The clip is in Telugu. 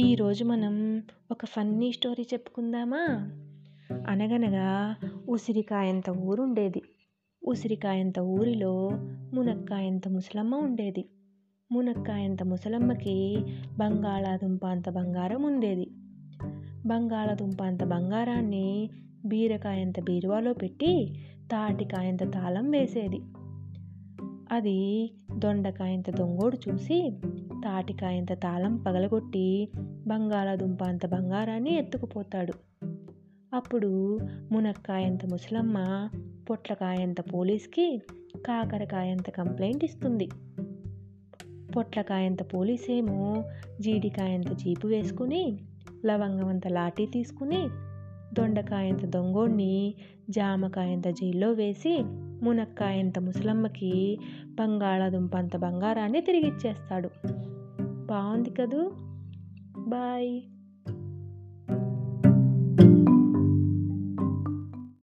ఈరోజు మనం ఒక ఫన్నీ స్టోరీ చెప్పుకుందామా? అనగనగా ఉసిరికాయంత ఊరుండేది. ఉసిరికాయంత ఊరిలో మునక్కాయంత ముసలమ్మ ఉండేది. మునక్కాయంత ముసలమ్మకి బంగాళాదుంప అంత బంగారం ఉండేది. బంగాళాదుంప అంత బంగారాన్ని బీరకాయంత బీరువాలో పెట్టి తాటికాయంత తాళం వేసేది. అది దొండకాయంత దొంగోడు చూసి తాటికాయంత తాళం పగలగొట్టి బంగాళాదుంప అంత బంగారాన్ని ఎత్తుకుపోతాడు. అప్పుడు మునక్కాయంత ముసలమ్మ పొట్లకాయంత పోలీస్కి కాకరకాయంత కంప్లైంట్ ఇస్తుంది. పొట్లకాయంత పోలీసేమో జీడికాయంత జీపు వేసుకుని లవంగమంత లాఠీ తీసుకుని దొండకాయంత దొంగోడిని జామకాయంత జైల్లో వేసి మునక్కాయంత ముసలమ్మకి బంగాళాదుంప అంత బంగారాన్ని తిరిగిచ్చేస్తాడు. బాగుంది కదూ? బాయ్.